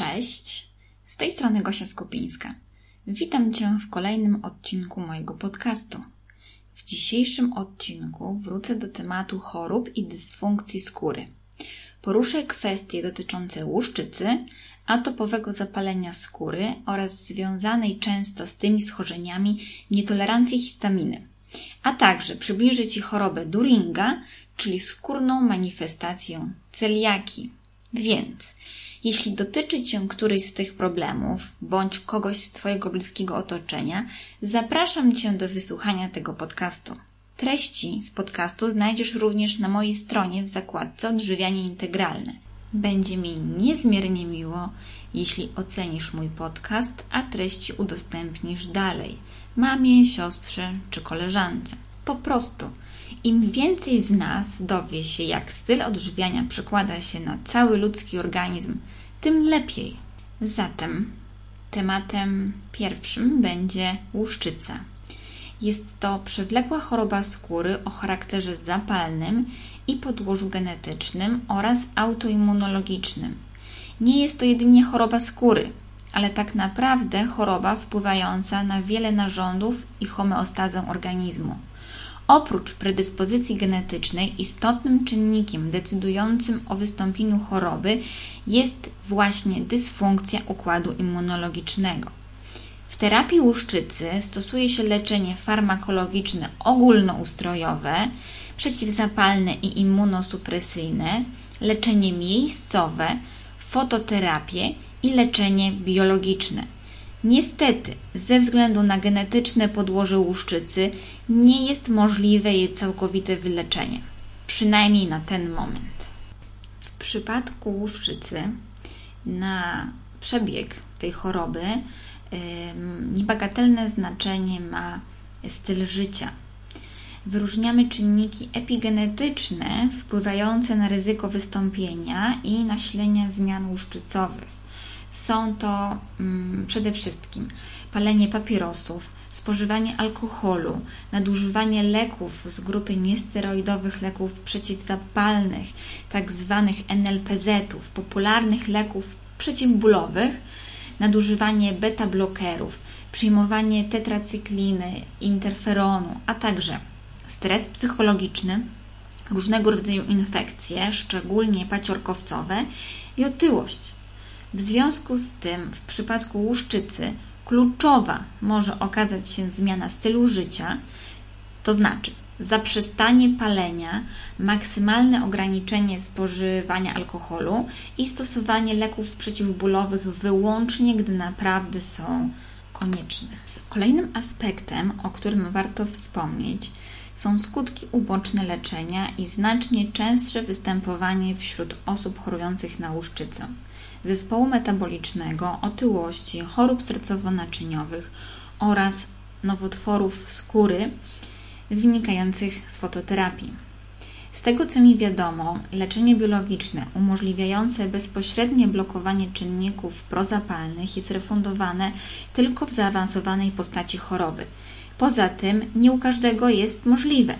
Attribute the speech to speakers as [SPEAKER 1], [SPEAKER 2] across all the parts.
[SPEAKER 1] Cześć, z tej strony Gosia Skopińska. Witam Cię w kolejnym odcinku mojego podcastu. W dzisiejszym odcinku wrócę do tematu chorób i dysfunkcji skóry. Poruszę kwestie dotyczące łuszczycy, atopowego zapalenia skóry oraz związanej często z tymi schorzeniami nietolerancji histaminy, a także przybliżę Ci chorobę Duringa, czyli skórną manifestację celiaki. Więc jeśli dotyczy Cię któryś z tych problemów bądź kogoś z Twojego bliskiego otoczenia, zapraszam Cię do wysłuchania tego podcastu. Treści z podcastu znajdziesz również na mojej stronie w zakładce Odżywianie Integralne. Będzie mi niezmiernie miło, jeśli ocenisz mój podcast, a treści udostępnisz dalej mamie, siostrze czy koleżance. Po prostu im więcej z nas dowie się, jak styl odżywiania przekłada się na cały ludzki organizm, tym lepiej. Zatem tematem pierwszym będzie łuszczyca. Jest to przewlekła choroba skóry o charakterze zapalnym i podłożu genetycznym oraz autoimmunologicznym. Nie jest to jedynie choroba skóry, ale tak naprawdę choroba wpływająca na wiele narządów i homeostazę organizmu. Oprócz predyspozycji genetycznej, istotnym czynnikiem decydującym o wystąpieniu choroby jest właśnie dysfunkcja układu immunologicznego. W terapii łuszczycy stosuje się leczenie farmakologiczne ogólnoustrojowe, przeciwzapalne i immunosupresyjne, leczenie miejscowe, fototerapię i leczenie biologiczne. Niestety, ze względu na genetyczne podłoże łuszczycy, nie jest możliwe jej całkowite wyleczenie, przynajmniej na ten moment. W przypadku łuszczycy na przebieg tej choroby niebagatelne znaczenie ma styl życia. Wyróżniamy czynniki epigenetyczne wpływające na ryzyko wystąpienia i nasilenia zmian łuszczycowych są to mm, przede wszystkim palenie papierosów, spożywanie alkoholu, nadużywanie leków z grupy niesteroidowych leków przeciwzapalnych, tak zwanych NLPZ-ów, popularnych leków przeciwbólowych, nadużywanie beta-blokerów, przyjmowanie tetracykliny, interferonu, a także stres psychologiczny, różnego rodzaju infekcje, szczególnie paciorkowcowe i otyłość. W związku z tym, w przypadku łuszczycy, kluczowa może okazać się zmiana stylu życia, to znaczy zaprzestanie palenia, maksymalne ograniczenie spożywania alkoholu i stosowanie leków przeciwbólowych wyłącznie, gdy naprawdę są konieczne. Kolejnym aspektem, o którym warto wspomnieć, są skutki uboczne leczenia i znacznie częstsze występowanie wśród osób chorujących na łuszczycę zespołu metabolicznego, otyłości, chorób sercowo-naczyniowych oraz nowotworów skóry wynikających z fototerapii. Z tego co mi wiadomo, leczenie biologiczne umożliwiające bezpośrednie blokowanie czynników prozapalnych jest refundowane tylko w zaawansowanej postaci choroby. Poza tym nie u każdego jest możliwe.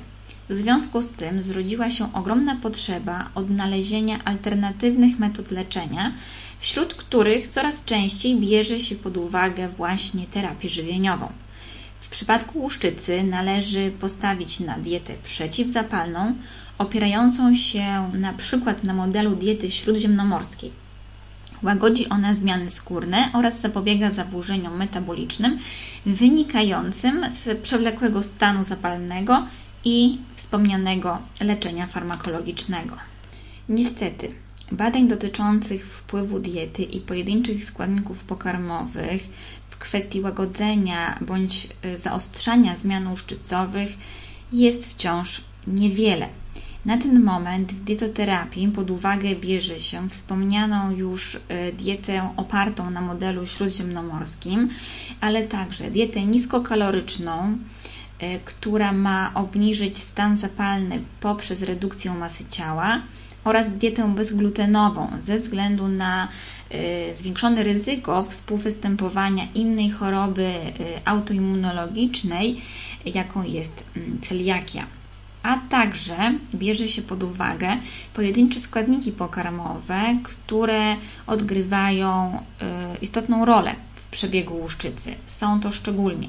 [SPEAKER 1] W związku z tym zrodziła się ogromna potrzeba odnalezienia alternatywnych metod leczenia, wśród których coraz częściej bierze się pod uwagę właśnie terapię żywieniową. W przypadku łuszczycy należy postawić na dietę przeciwzapalną, opierającą się na przykład na modelu diety śródziemnomorskiej. Łagodzi ona zmiany skórne oraz zapobiega zaburzeniom metabolicznym wynikającym z przewlekłego stanu zapalnego i wspomnianego leczenia farmakologicznego. Niestety, badań dotyczących wpływu diety i pojedynczych składników pokarmowych w kwestii łagodzenia bądź e, zaostrzania zmian łuszczycowych jest wciąż niewiele. Na ten moment w dietoterapii pod uwagę bierze się wspomnianą już e, dietę opartą na modelu śródziemnomorskim, ale także dietę niskokaloryczną, e, która ma obniżyć stan zapalny poprzez redukcję masy ciała oraz dietę bezglutenową ze względu na y, zwiększone ryzyko współwystępowania innej choroby y, autoimmunologicznej, jaką jest mm, celiakia. a także bierze się pod uwagę pojedyncze składniki pokarmowe, które odgrywają y, istotną rolę w przebiegu łuszczycy. Są to szczególnie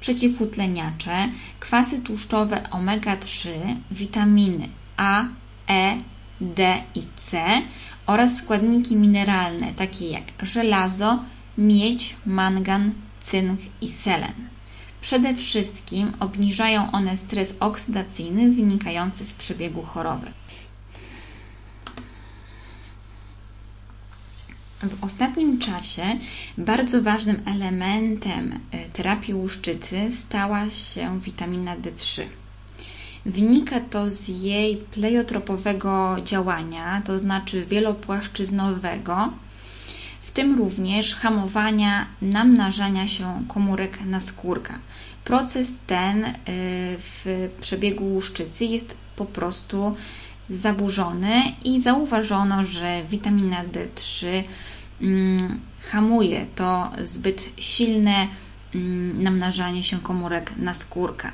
[SPEAKER 1] przeciwutleniacze, kwasy tłuszczowe omega-3, witaminy A, E, D i C oraz składniki mineralne takie jak żelazo, miedź, mangan, cynk i selen. Przede wszystkim obniżają one stres oksydacyjny wynikający z przebiegu choroby. W ostatnim czasie bardzo ważnym elementem e, terapii łuszczycy stała się witamina D3. Wynika to z jej pleiotropowego działania, to znaczy wielopłaszczyznowego, w tym również hamowania namnażania się komórek naskórka. Proces ten y, w przebiegu łuszczycy jest po prostu zaburzony i zauważono, że witamina D3 mm, hamuje to zbyt silne mm, namnażanie się komórek naskórka.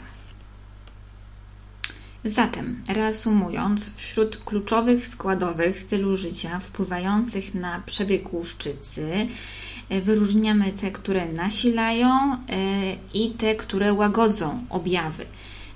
[SPEAKER 1] Zatem, reasumując, wśród kluczowych składowych stylu życia wpływających na przebieg łuszczycy e, wyróżniamy te, które nasilają e, i te, które łagodzą objawy.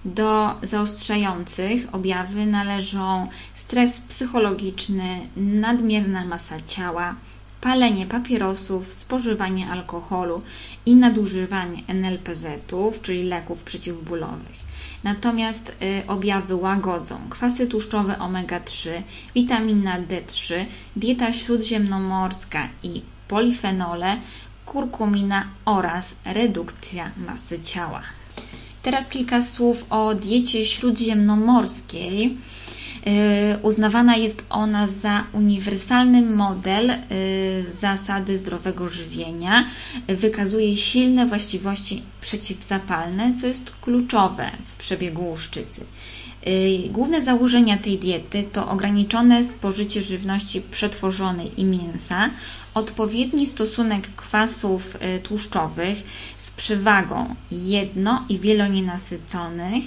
[SPEAKER 1] Do zaostrzających objawy należą stres psychologiczny, nadmierna masa ciała, palenie papierosów, spożywanie alkoholu i nadużywanie NLPZ-ów, czyli leków przeciwbólowych. Natomiast y, objawy łagodzą kwasy tłuszczowe omega-3, witamina D3, dieta śródziemnomorska i polifenole, kurkumina oraz redukcja masy ciała. Teraz kilka słów o diecie śródziemnomorskiej. Y, uznawana jest ona za uniwersalny model y, zasady zdrowego żywienia. Wykazuje silne właściwości przeciwzapalne, co jest kluczowe w przebiegu łuszczycy. Y, główne założenia tej diety to ograniczone spożycie żywności przetworzonej i mięsa, odpowiedni stosunek kwasów tłuszczowych z przewagą jedno- i wielonienasyconych,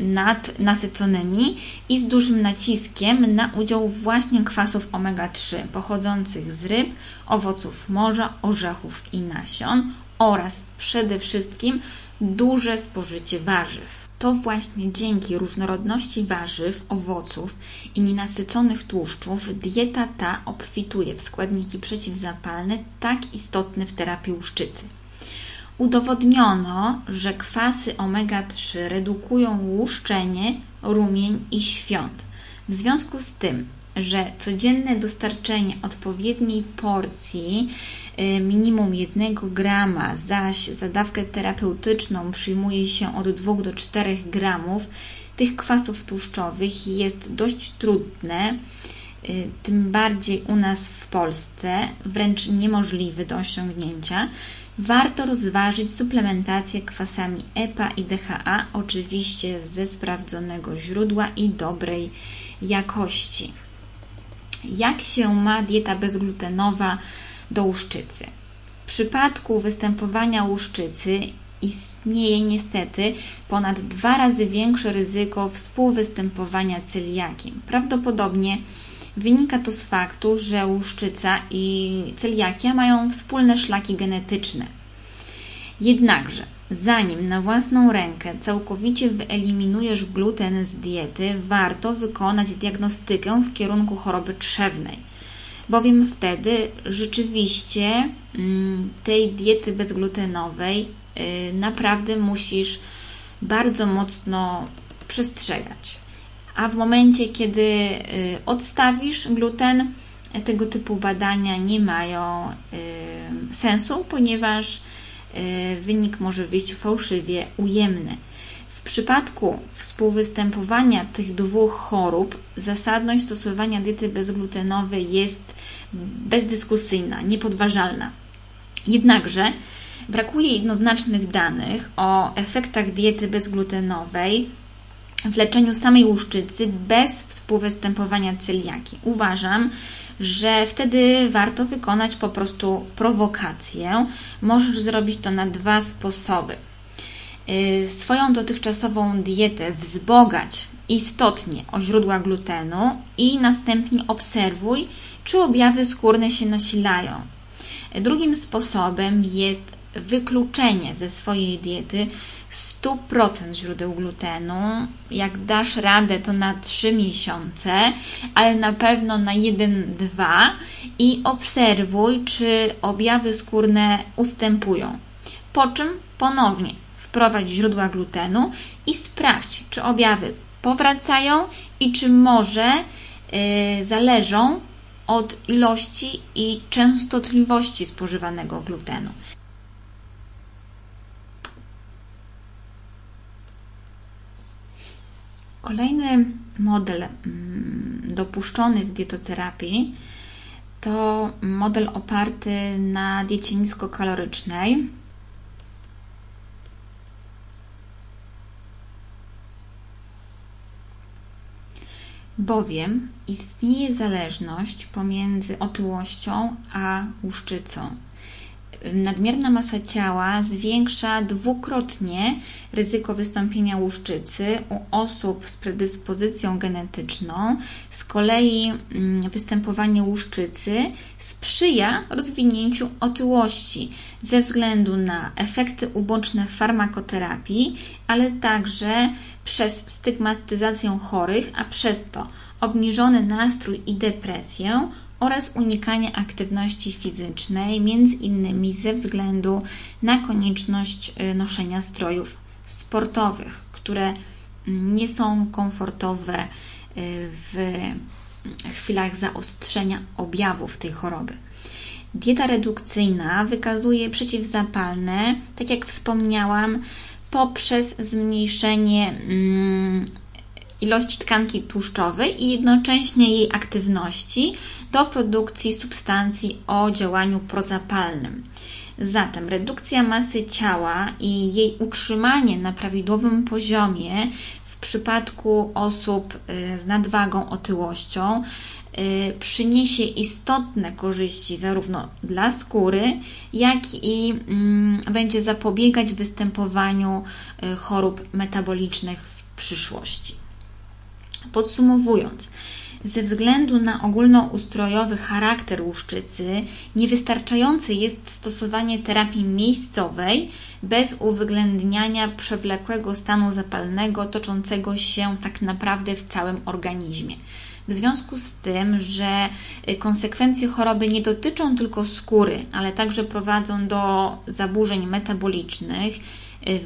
[SPEAKER 1] nad nasyconymi i z dużym naciskiem na udział właśnie kwasów omega-3 pochodzących z ryb, owoców morza, orzechów i nasion oraz przede wszystkim duże spożycie warzyw. To właśnie dzięki różnorodności warzyw, owoców i nienasyconych tłuszczów dieta ta obfituje w składniki przeciwzapalne tak istotne w terapii łuszczycy. Udowodniono, że kwasy omega-3 redukują łuszczenie, rumień i świąt. W związku z tym, że codzienne dostarczenie odpowiedniej porcji y, minimum 1 grama, zaś za dawkę terapeutyczną przyjmuje się od 2 do 4 gramów tych kwasów tłuszczowych jest dość trudne, y, tym bardziej u nas w Polsce, wręcz niemożliwy do osiągnięcia warto rozważyć suplementację kwasami EPA i DHA, oczywiście ze sprawdzonego źródła i dobrej jakości. Jak się ma dieta bezglutenowa do łuszczycy? W przypadku występowania łuszczycy istnieje niestety ponad dwa razy większe ryzyko współwystępowania celiaki. Prawdopodobnie Wynika to z faktu, że łuszczyca i celiakia mają wspólne szlaki genetyczne. Jednakże, zanim na własną rękę całkowicie wyeliminujesz gluten z diety, warto wykonać diagnostykę w kierunku choroby trzewnej, bowiem wtedy rzeczywiście mm, tej diety bezglutenowej y, naprawdę musisz bardzo mocno przestrzegać a w momencie, kiedy y, odstawisz gluten, tego typu badania nie mają y, sensu, ponieważ y, wynik może wyjść fałszywie ujemny. W przypadku współwystępowania tych dwóch chorób zasadność stosowania diety bezglutenowej jest bezdyskusyjna, niepodważalna. Jednakże brakuje jednoznacznych danych o efektach diety bezglutenowej w leczeniu samej łuszczycy bez współwystępowania celiaki. Uważam, że wtedy warto wykonać po prostu prowokację. Możesz zrobić to na dwa sposoby. y, swoją dotychczasową dietę wzbogać istotnie o źródła glutenu i następnie obserwuj, czy objawy skórne się nasilają. Drugim sposobem jest wykluczenie ze swojej diety 100% źródeł glutenu. Jak dasz radę, to na 3 miesiące, ale na pewno na 1-2 i obserwuj, czy objawy skórne ustępują. Po czym ponownie wprowadź źródła glutenu i sprawdź, czy objawy powracają i czy może yy, zależą od ilości i częstotliwości spożywanego glutenu. Kolejny model mm, dopuszczony w dietoterapii to model oparty na diecie niskokalorycznej. Bowiem istnieje zależność pomiędzy otyłością a łuszczycą nadmierna masa ciała zwiększa dwukrotnie ryzyko wystąpienia łuszczycy u osób z predyspozycją genetyczną. Z kolei mm, występowanie łuszczycy sprzyja rozwinięciu otyłości ze względu na efekty uboczne farmakoterapii, ale także przez stygmatyzację chorych, a przez to obniżony nastrój i depresję oraz unikanie aktywności fizycznej, między innymi ze względu na konieczność y, noszenia strojów sportowych, które mm, nie są komfortowe y, w chwilach zaostrzenia objawów tej choroby. Dieta redukcyjna wykazuje przeciwzapalne, tak jak wspomniałam, poprzez zmniejszenie mm, ilości tkanki tłuszczowej i jednocześnie jej aktywności do produkcji substancji o działaniu prozapalnym. Zatem redukcja masy ciała i jej utrzymanie na prawidłowym poziomie w przypadku osób y, z nadwagą, otyłością y, przyniesie istotne korzyści zarówno dla skóry, jak i mm, będzie zapobiegać występowaniu y, chorób metabolicznych w przyszłości. Podsumowując, ze względu na ogólnoustrojowy charakter łuszczycy, niewystarczające jest stosowanie terapii miejscowej bez uwzględniania przewlekłego stanu zapalnego toczącego się tak naprawdę w całym organizmie. W związku z tym, że konsekwencje choroby nie dotyczą tylko skóry, ale także prowadzą do zaburzeń metabolicznych,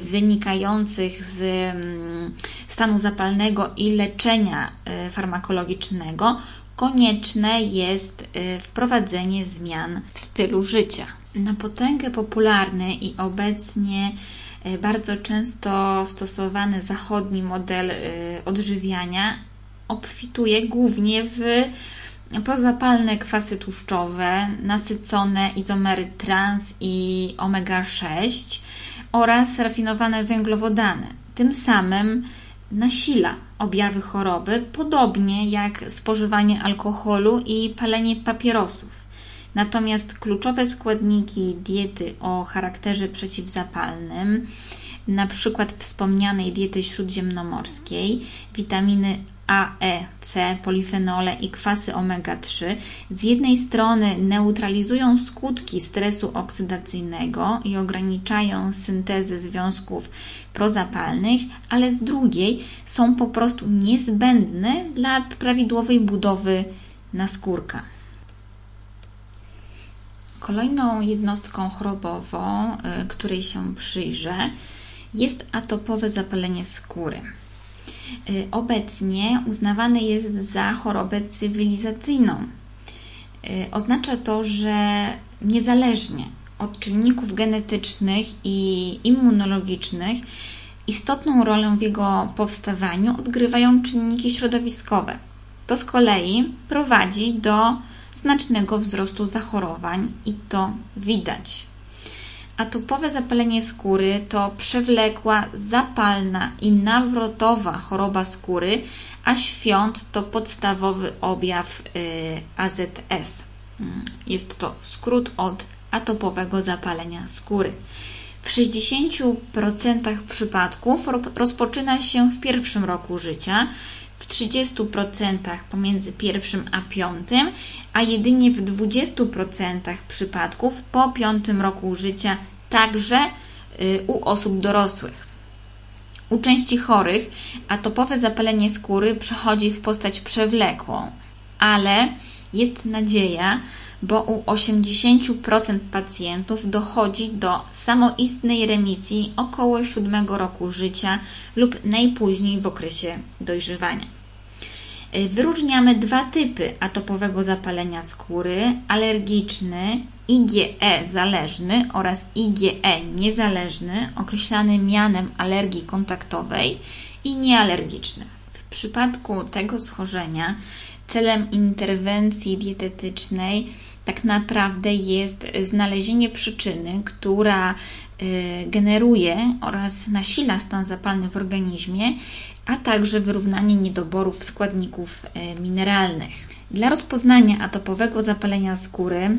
[SPEAKER 1] wynikających z mm, stanu zapalnego i leczenia e, farmakologicznego, konieczne jest e, wprowadzenie zmian w stylu życia. Na potęgę popularny i obecnie e, bardzo często stosowany zachodni model odżywiania obfituje głównie w pozapalne kwasy tłuszczowe, nasycone izomery trans i omega-6, oraz rafinowane węglowodany. Tym samym nasila objawy choroby, podobnie jak spożywanie alkoholu i palenie papierosów. Natomiast kluczowe składniki diety o charakterze przeciwzapalnym, na przykład wspomnianej diety śródziemnomorskiej, witaminy a, E, C, polifenole i kwasy omega-3 z jednej strony neutralizują skutki stresu oksydacyjnego i ograniczają syntezę związków prozapalnych, ale z drugiej są po prostu niezbędne dla prawidłowej budowy naskórka. Kolejną jednostką chorobową, y, której się przyjrzę, jest atopowe zapalenie skóry. Y, obecnie uznawane jest za chorobę cywilizacyjną. Y, oznacza to, że niezależnie od czynników genetycznych i immunologicznych, istotną rolę w jego powstawaniu odgrywają czynniki środowiskowe. To z kolei prowadzi do znacznego wzrostu zachorowań i to widać Atopowe zapalenie skóry to przewlekła, zapalna i nawrotowa choroba skóry, a świąt to podstawowy objaw y, AZS. Mm, jest to skrót od atopowego zapalenia skóry. W w 60% przypadków rozpoczyna się w pierwszym roku życia, w 30% pomiędzy pierwszym a piątym, a jedynie w 20% przypadków po piątym roku życia, także y, u osób dorosłych. U części chorych atopowe zapalenie skóry przechodzi w postać przewlekłą, ale jest nadzieja, bo u 80% pacjentów dochodzi do samoistnej remisji około 7 roku życia lub najpóźniej w okresie dojrzewania. Y, wyróżniamy dwa typy atopowego zapalenia skóry: alergiczny, IgE zależny oraz IgE niezależny, określany mianem alergii kontaktowej i niealergiczny. W przypadku tego schorzenia celem interwencji dietetycznej tak naprawdę jest znalezienie przyczyny, która y, generuje oraz nasila stan zapalny w organizmie, a także wyrównanie niedoborów składników y, mineralnych. Dla rozpoznania atopowego zapalenia skóry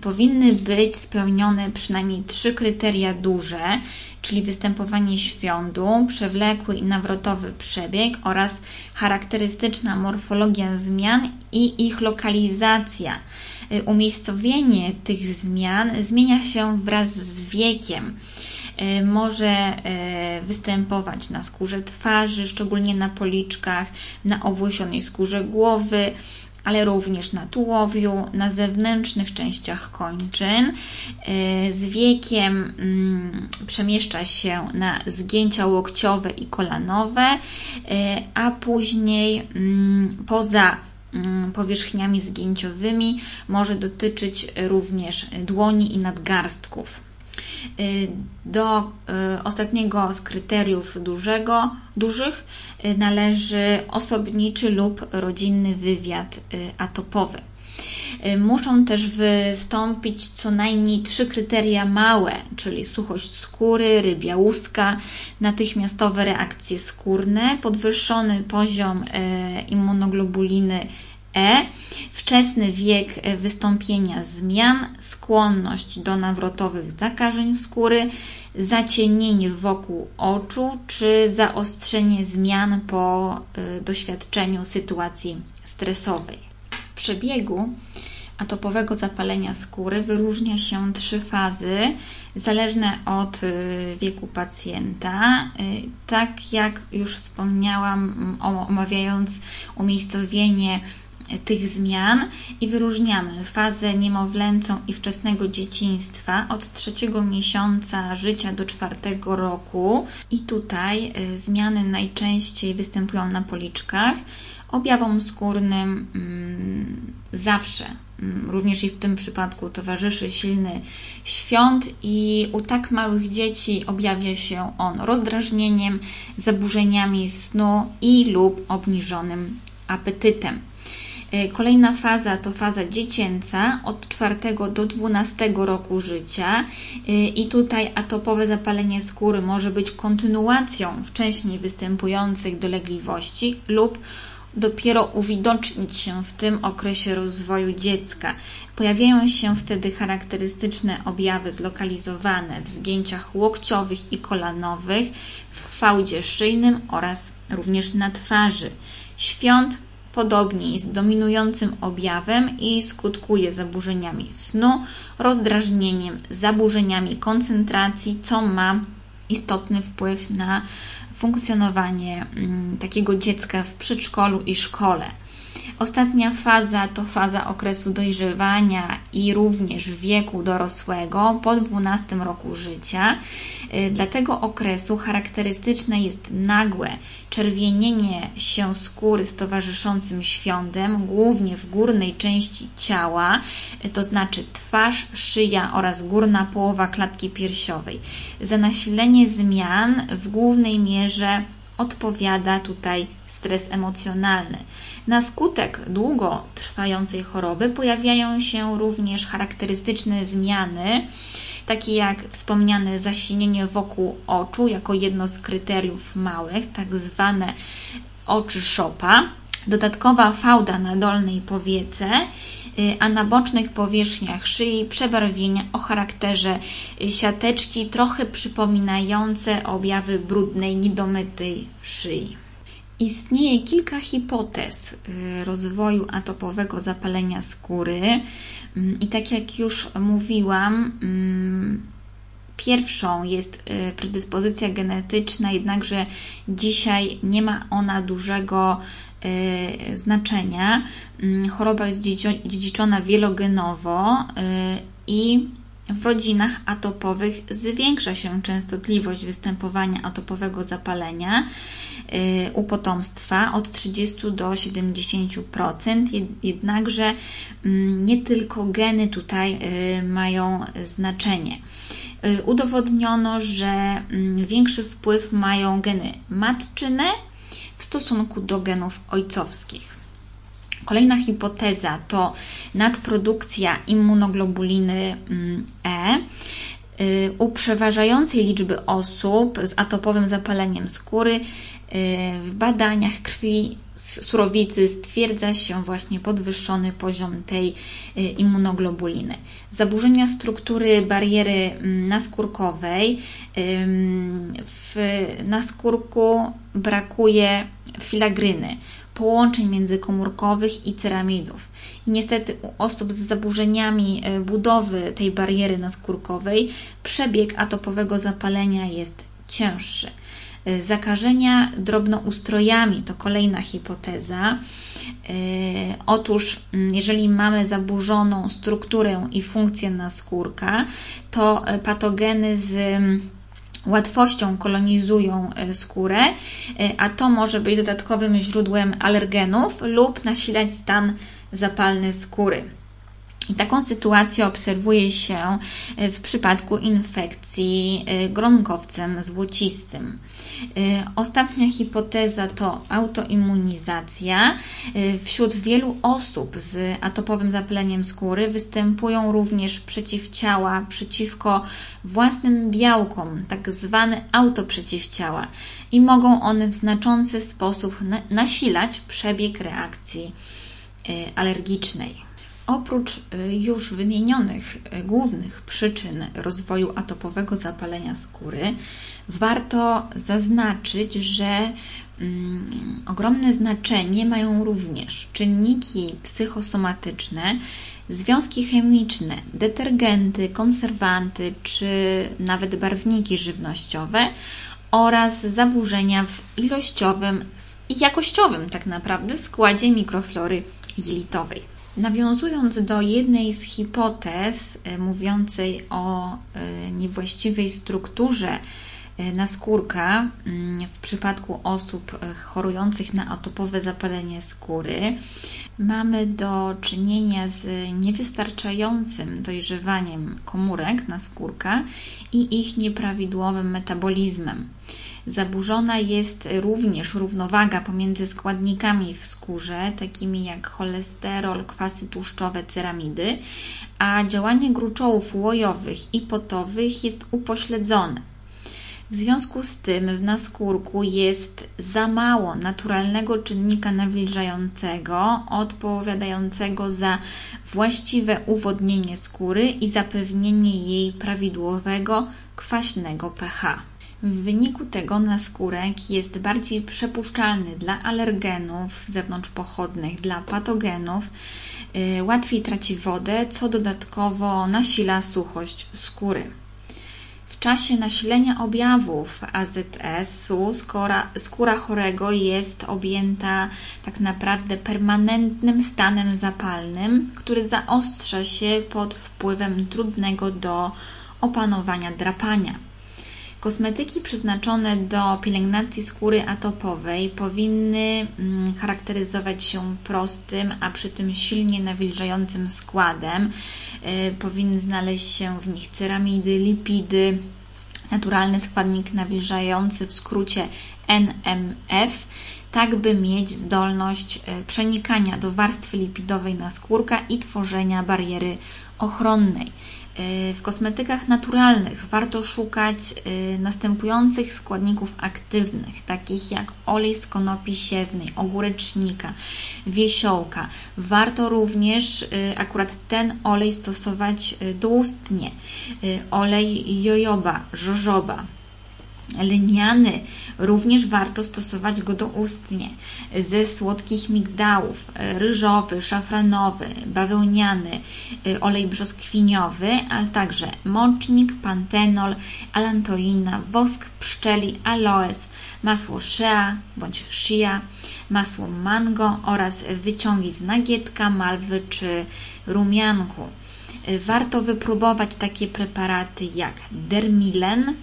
[SPEAKER 1] powinny być spełnione przynajmniej trzy kryteria duże, czyli występowanie świądu, przewlekły i nawrotowy przebieg oraz charakterystyczna morfologia zmian i ich lokalizacja. Y, umiejscowienie tych zmian zmienia się wraz z wiekiem. Y, może y, występować na skórze twarzy, szczególnie na policzkach, na owłosionej skórze głowy, ale również na tułowiu, na zewnętrznych częściach kończyn. Z wiekiem mm, przemieszcza się na zgięcia łokciowe i kolanowe, a później mm, poza powierzchniami zgięciowymi, może dotyczyć również dłoni i nadgarstków. Y, do y, ostatniego z kryteriów dużego, dużych y, należy osobniczy lub rodzinny wywiad atopowy. Muszą też wystąpić co najmniej trzy kryteria małe, czyli suchość skóry, rybia łuska, natychmiastowe reakcje skórne, podwyższony poziom immunoglobuliny E, wczesny wiek wystąpienia zmian, skłonność do nawrotowych zakażeń skóry, zacienienie wokół oczu czy zaostrzenie zmian po doświadczeniu sytuacji stresowej. W przebiegu atopowego zapalenia skóry wyróżnia się trzy fazy, zależne od y, wieku pacjenta. Tak jak już wspomniałam, omawiając umiejscowienie tych zmian i wyróżniamy fazę niemowlęcą i wczesnego dzieciństwa od trzeciego miesiąca życia do czwartego roku. I tutaj y, zmiany najczęściej występują na policzkach. Objawom skórnym mm, zawsze, mm, również i w tym przypadku, towarzyszy silny świąt, i u tak małych dzieci objawia się on rozdrażnieniem, zaburzeniami snu i lub obniżonym apetytem. Y, kolejna faza to faza dziecięca od 4 do 12 roku życia y, i tutaj atopowe zapalenie skóry może być kontynuacją wcześniej występujących dolegliwości lub dopiero uwidocznić się w tym okresie rozwoju dziecka. Pojawiają się wtedy charakterystyczne objawy zlokalizowane w zgięciach łokciowych i kolanowych, w fałdzie szyjnym oraz również na twarzy. Świąt Podobnie jest dominującym objawem i skutkuje zaburzeniami snu, rozdrażnieniem, zaburzeniami koncentracji, co ma istotny wpływ na funkcjonowanie mm, takiego dziecka w przedszkolu i szkole. Ostatnia faza to faza okresu dojrzewania i również wieku dorosłego po 12 roku życia. Y, dla tego okresu charakterystyczne jest nagłe czerwienienie się skóry z towarzyszącym świądem, głównie w górnej części ciała, y, to znaczy twarz, szyja oraz górna połowa klatki piersiowej. Za nasilenie zmian w głównej mierze odpowiada tutaj stres emocjonalny. Na skutek długo trwającej choroby pojawiają się również charakterystyczne zmiany, takie jak wspomniane zasinienie wokół oczu jako jedno z kryteriów małych, tak zwane oczy szopa, dodatkowa fałda na dolnej powiece a na bocznych powierzchniach szyi przebarwienia o charakterze siateczki, trochę przypominające objawy brudnej, niedomytej szyi. Istnieje kilka hipotez rozwoju atopowego zapalenia skóry mm, i tak jak już mówiłam, mm, Pierwszą jest y, predyspozycja genetyczna, jednakże dzisiaj nie ma ona dużego y, znaczenia. Mm, choroba jest dziedziczona wielogenowo y, i w rodzinach atopowych zwiększa się częstotliwość występowania atopowego zapalenia u potomstwa od 30 do 70%. Jednakże mm, nie tylko geny tutaj mają znaczenie. Y, udowodniono, że mm, większy wpływ mają geny matczyne w stosunku do genów ojcowskich. Kolejna hipoteza to nadprodukcja immunoglobuliny mm, E. Y, u przeważającej liczby osób z atopowym zapaleniem skóry w badaniach krwi surowicy stwierdza się właśnie podwyższony poziom tej y, immunoglobuliny. Zaburzenia struktury bariery mm, naskórkowej. W naskórku brakuje filagryny, połączeń międzykomórkowych i ceramidów. I niestety u osób z zaburzeniami y, budowy tej bariery naskórkowej przebieg atopowego zapalenia jest cięższy. Y, zakażenia drobnoustrojami to kolejna hipoteza. Y, otóż, jeżeli mamy zaburzoną strukturę i funkcję naskórka, to patogeny z łatwością kolonizują skórę, a to może być dodatkowym źródłem alergenów lub nasilać stan zapalny skóry. Taką sytuację obserwuje się e, w przypadku infekcji e, gronkowcem złocistym. E, ostatnia hipoteza to autoimmunizacja. Wśród wielu osób z atopowym zapaleniem skóry występują również przeciwciała przeciwko własnym białkom, tak zwane autoprzeciwciała, i mogą one w znaczący sposób nasilać przebieg reakcji alergicznej. Oprócz y, już wymienionych y, głównych przyczyn rozwoju atopowego zapalenia skóry, warto zaznaczyć, że mm, ogromne znaczenie mają również czynniki psychosomatyczne, związki chemiczne, detergenty, konserwanty czy nawet barwniki żywnościowe oraz zaburzenia w ilościowym i jakościowym tak naprawdę składzie mikroflory jelitowej. Nawiązując do jednej z hipotez e, mówiącej o e, niewłaściwej strukturze e, naskórka mm, w przypadku osób chorujących na atopowe zapalenie skóry, mamy do czynienia z niewystarczającym dojrzewaniem komórek naskórka i ich nieprawidłowym metabolizmem. Zaburzona jest również równowaga pomiędzy składnikami w skórze, takimi jak cholesterol, kwasy tłuszczowe, ceramidy, a działanie gruczołów łojowych i potowych jest upośledzone. W związku z tym w naskórku jest za mało naturalnego czynnika nawilżającego, odpowiadającego za właściwe uwodnienie skóry i zapewnienie jej prawidłowego kwaśnego pH. W wyniku tego naskórek jest bardziej przepuszczalny dla alergenów zewnątrzpochodnych, dla patogenów, yy, łatwiej traci wodę, co dodatkowo nasila suchość skóry. W czasie nasilenia objawów AZS-u skóra, skóra chorego jest objęta tak naprawdę permanentnym stanem zapalnym, który zaostrza się pod wpływem trudnego do opanowania drapania. Kosmetyki przeznaczone do pielęgnacji skóry atopowej powinny mm, charakteryzować się prostym, a przy tym silnie nawilżającym składem. Y, powinny znaleźć się w nich ceramidy, lipidy, naturalny składnik nawilżający, w skrócie NMF, tak by mieć zdolność y, przenikania do warstwy lipidowej naskórka i tworzenia bariery ochronnej. W kosmetykach naturalnych warto szukać następujących składników aktywnych, takich jak olej z konopi siewnej, ogórecznika, wiesiołka. Warto również akurat ten olej stosować doustnie. Olej jojoba, żożoba, lniany. Również warto stosować go doustnie. Ze słodkich migdałów, ryżowy, szafranowy, bawełniany, olej brzoskwiniowy, ale także mącznik, pantenol, alantoina, wosk pszczeli, aloes, masło shea bądź shia, masło mango oraz wyciągi z nagietka, malwy czy rumianku. Warto wypróbować takie preparaty jak dermilen,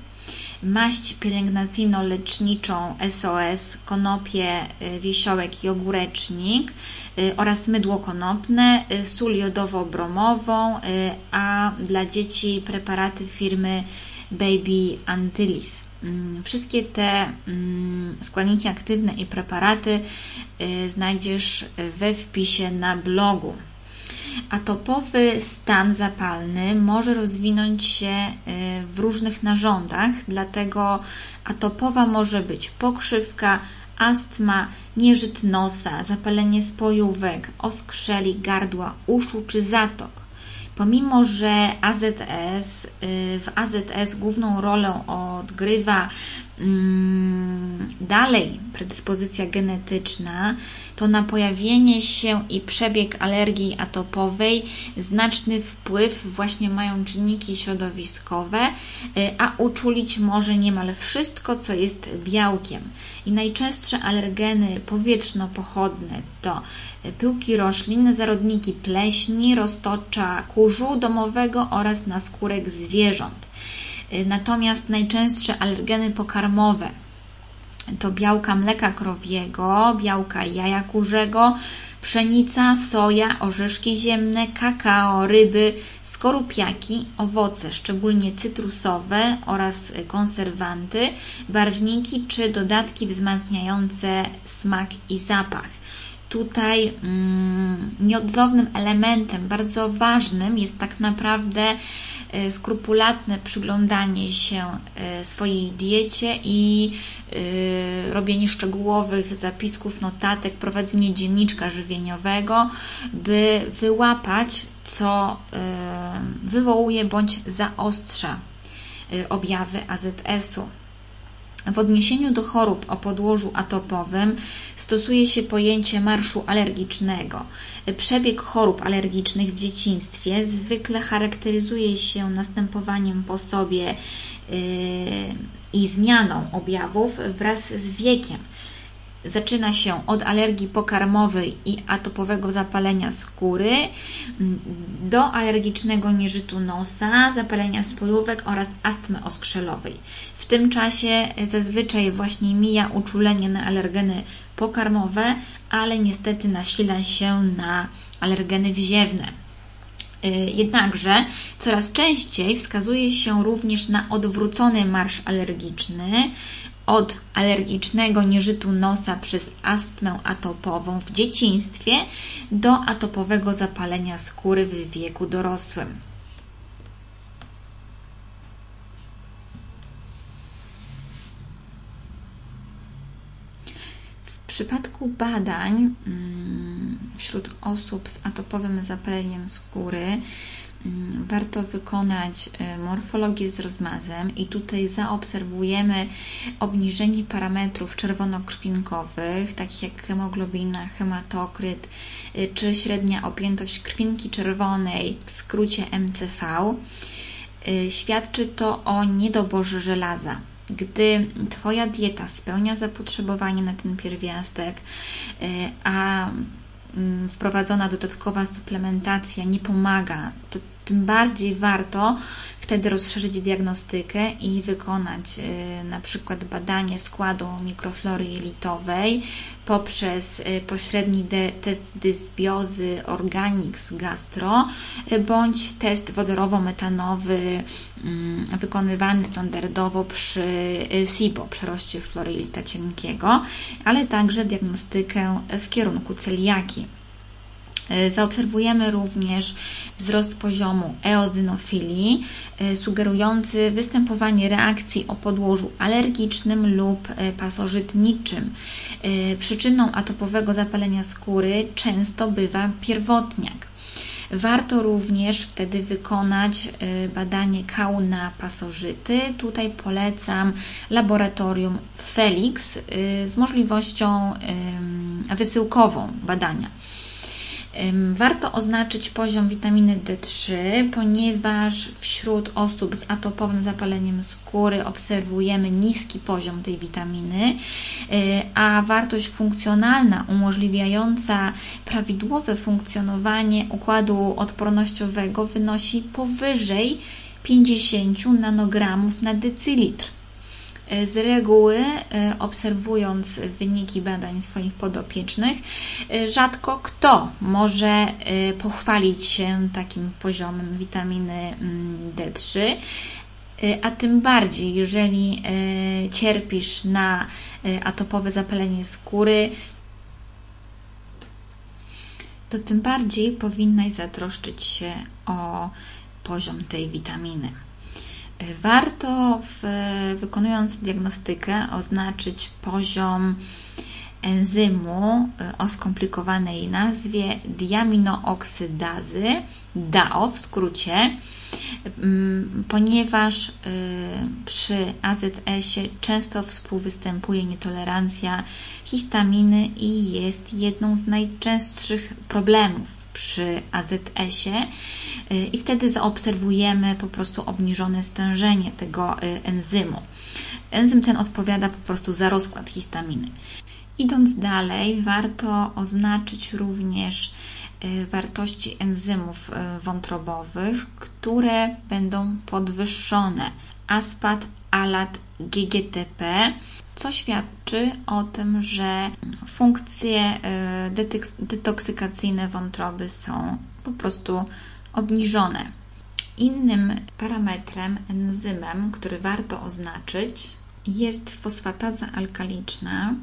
[SPEAKER 1] maść pielęgnacyjno-leczniczą SOS, konopie, y, wiesiołek i ogórecznik y, oraz mydło konopne, y, sól jodowo-bromową, a dla dzieci preparaty firmy Baby Antilles. Mm, wszystkie te mm, składniki aktywne i preparaty znajdziesz we wpisie na blogu. Atopowy stan zapalny może rozwinąć się y, w różnych narządach, dlatego atopowa może być pokrzywka, astma, nieżyt nosa, zapalenie spojówek, oskrzeli gardła, uszu czy zatok. Pomimo, że AZS, y, w AZS główną rolę odgrywa dalej predyspozycja genetyczna, to na pojawienie się i przebieg alergii atopowej znaczny wpływ właśnie mają czynniki środowiskowe, y, a uczulić może niemal wszystko, co jest białkiem. I najczęstsze alergeny powietrzno-pochodne to pyłki roślin, zarodniki pleśni, roztocza kurzu domowego oraz naskórek zwierząt. Y, natomiast najczęstsze alergeny pokarmowe to białka mleka krowiego, białka jaja kurzego, pszenica, soja, orzeszki ziemne, kakao, ryby, skorupiaki, owoce, szczególnie cytrusowe oraz konserwanty, barwniki czy dodatki wzmacniające smak i zapach. Tutaj mm, nieodzownym elementem, bardzo ważnym jest tak naprawdę skrupulatne przyglądanie się e, swojej diecie i e, robienie szczegółowych zapisków, notatek, prowadzenie dzienniczka żywieniowego, by wyłapać, co wywołuje bądź zaostrza objawy AZS-u. W odniesieniu do chorób o podłożu atopowym stosuje się pojęcie marszu alergicznego. Przebieg chorób alergicznych w dzieciństwie zwykle charakteryzuje się następowaniem po sobie yy, i zmianą objawów wraz z wiekiem. Zaczyna się od alergii pokarmowej i atopowego zapalenia skóry do alergicznego nieżytu nosa, zapalenia spojówek oraz astmy oskrzelowej. W tym czasie zazwyczaj właśnie mija uczulenie na alergeny pokarmowe, ale niestety nasila się na alergeny wziewne. Y, jednakże coraz częściej wskazuje się również na odwrócony marsz alergiczny, od alergicznego nieżytu nosa przez astmę atopową w dzieciństwie do atopowego zapalenia skóry w wieku dorosłym. W przypadku badań mm, wśród osób z atopowym zapaleniem skóry warto wykonać y, morfologię z rozmazem i tutaj zaobserwujemy obniżenie parametrów czerwonokrwinkowych, takich jak hemoglobina, hematokryt y, czy średnia objętość krwinki czerwonej, w skrócie MCV. Y, świadczy to o niedoborze żelaza. Gdy Twoja dieta spełnia zapotrzebowanie na ten pierwiastek, a Mm, wprowadzona dodatkowa suplementacja nie pomaga, to tym bardziej warto wtedy rozszerzyć diagnostykę i wykonać y, na przykład badanie składu mikroflory jelitowej poprzez y, pośredni test dysbiozy Organics Gastro y, bądź test wodorowo-metanowy mm, wykonywany standardowo przy SIBO, przeroście flory jelita cienkiego, ale także diagnostykę w kierunku celiaki. E, zaobserwujemy również wzrost poziomu eozynofilii, e, sugerujący występowanie reakcji o podłożu alergicznym lub e, pasożytniczym. Przyczyną atopowego zapalenia skóry często bywa pierwotniak. Warto również wtedy wykonać badanie kału na pasożyty. Tutaj polecam laboratorium Felix z możliwością wysyłkową badania. Warto oznaczyć poziom witaminy D3, ponieważ wśród osób z atopowym zapaleniem skóry obserwujemy niski poziom tej witaminy, y, a wartość funkcjonalna umożliwiająca prawidłowe funkcjonowanie układu odpornościowego wynosi powyżej 50 nanogramów na decylitr. Z reguły, e, obserwując wyniki badań swoich podopiecznych, e, rzadko kto może e, pochwalić się takim poziomem witaminy mm, D3 a tym bardziej, jeżeli cierpisz na atopowe zapalenie skóry, to tym bardziej powinnaś zatroszczyć się o poziom tej witaminy. Warto, w, wykonując diagnostykę, oznaczyć poziom enzymu e, o skomplikowanej nazwie diaminooksydazy, DAO w skrócie, ponieważ e, przy AZS-ie często współwystępuje nietolerancja histaminy i jest jedną z najczęstszych problemów przy AZS-ie y, i wtedy zaobserwujemy po prostu obniżone stężenie tego y, enzymu. Enzym ten odpowiada po prostu za rozkład histaminy. Idąc dalej, warto oznaczyć również y, wartości enzymów wątrobowych, które będą podwyższone. ASPAT, ALAT, GGTP co świadczy o tym, że funkcje e, detoksykacyjne wątroby są po prostu obniżone. Innym parametrem, enzymem, który warto oznaczyć, jest fosfataza alkaliczna.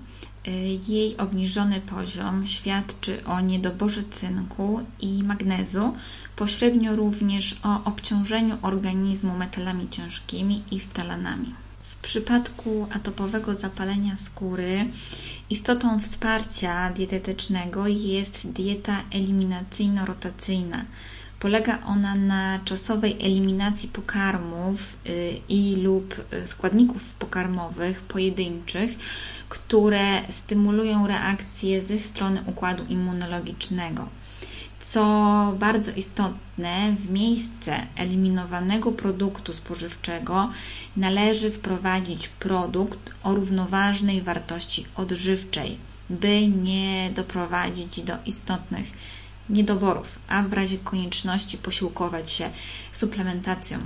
[SPEAKER 1] E, jej obniżony poziom świadczy o niedoborze cynku i magnezu, pośrednio również o obciążeniu organizmu metalami ciężkimi i wtalanami. Przypadku atopowego zapalenia skóry istotą wsparcia dietetycznego jest dieta eliminacyjno-rotacyjna. Polega ona na czasowej eliminacji pokarmów y, i lub y, składników pokarmowych pojedynczych, które stymulują reakcje ze strony układu immunologicznego. Co bardzo istotne, w miejsce eliminowanego produktu spożywczego należy wprowadzić produkt o równoważnej wartości odżywczej, by nie doprowadzić do istotnych niedoborów, a w razie konieczności posiłkować się suplementacją.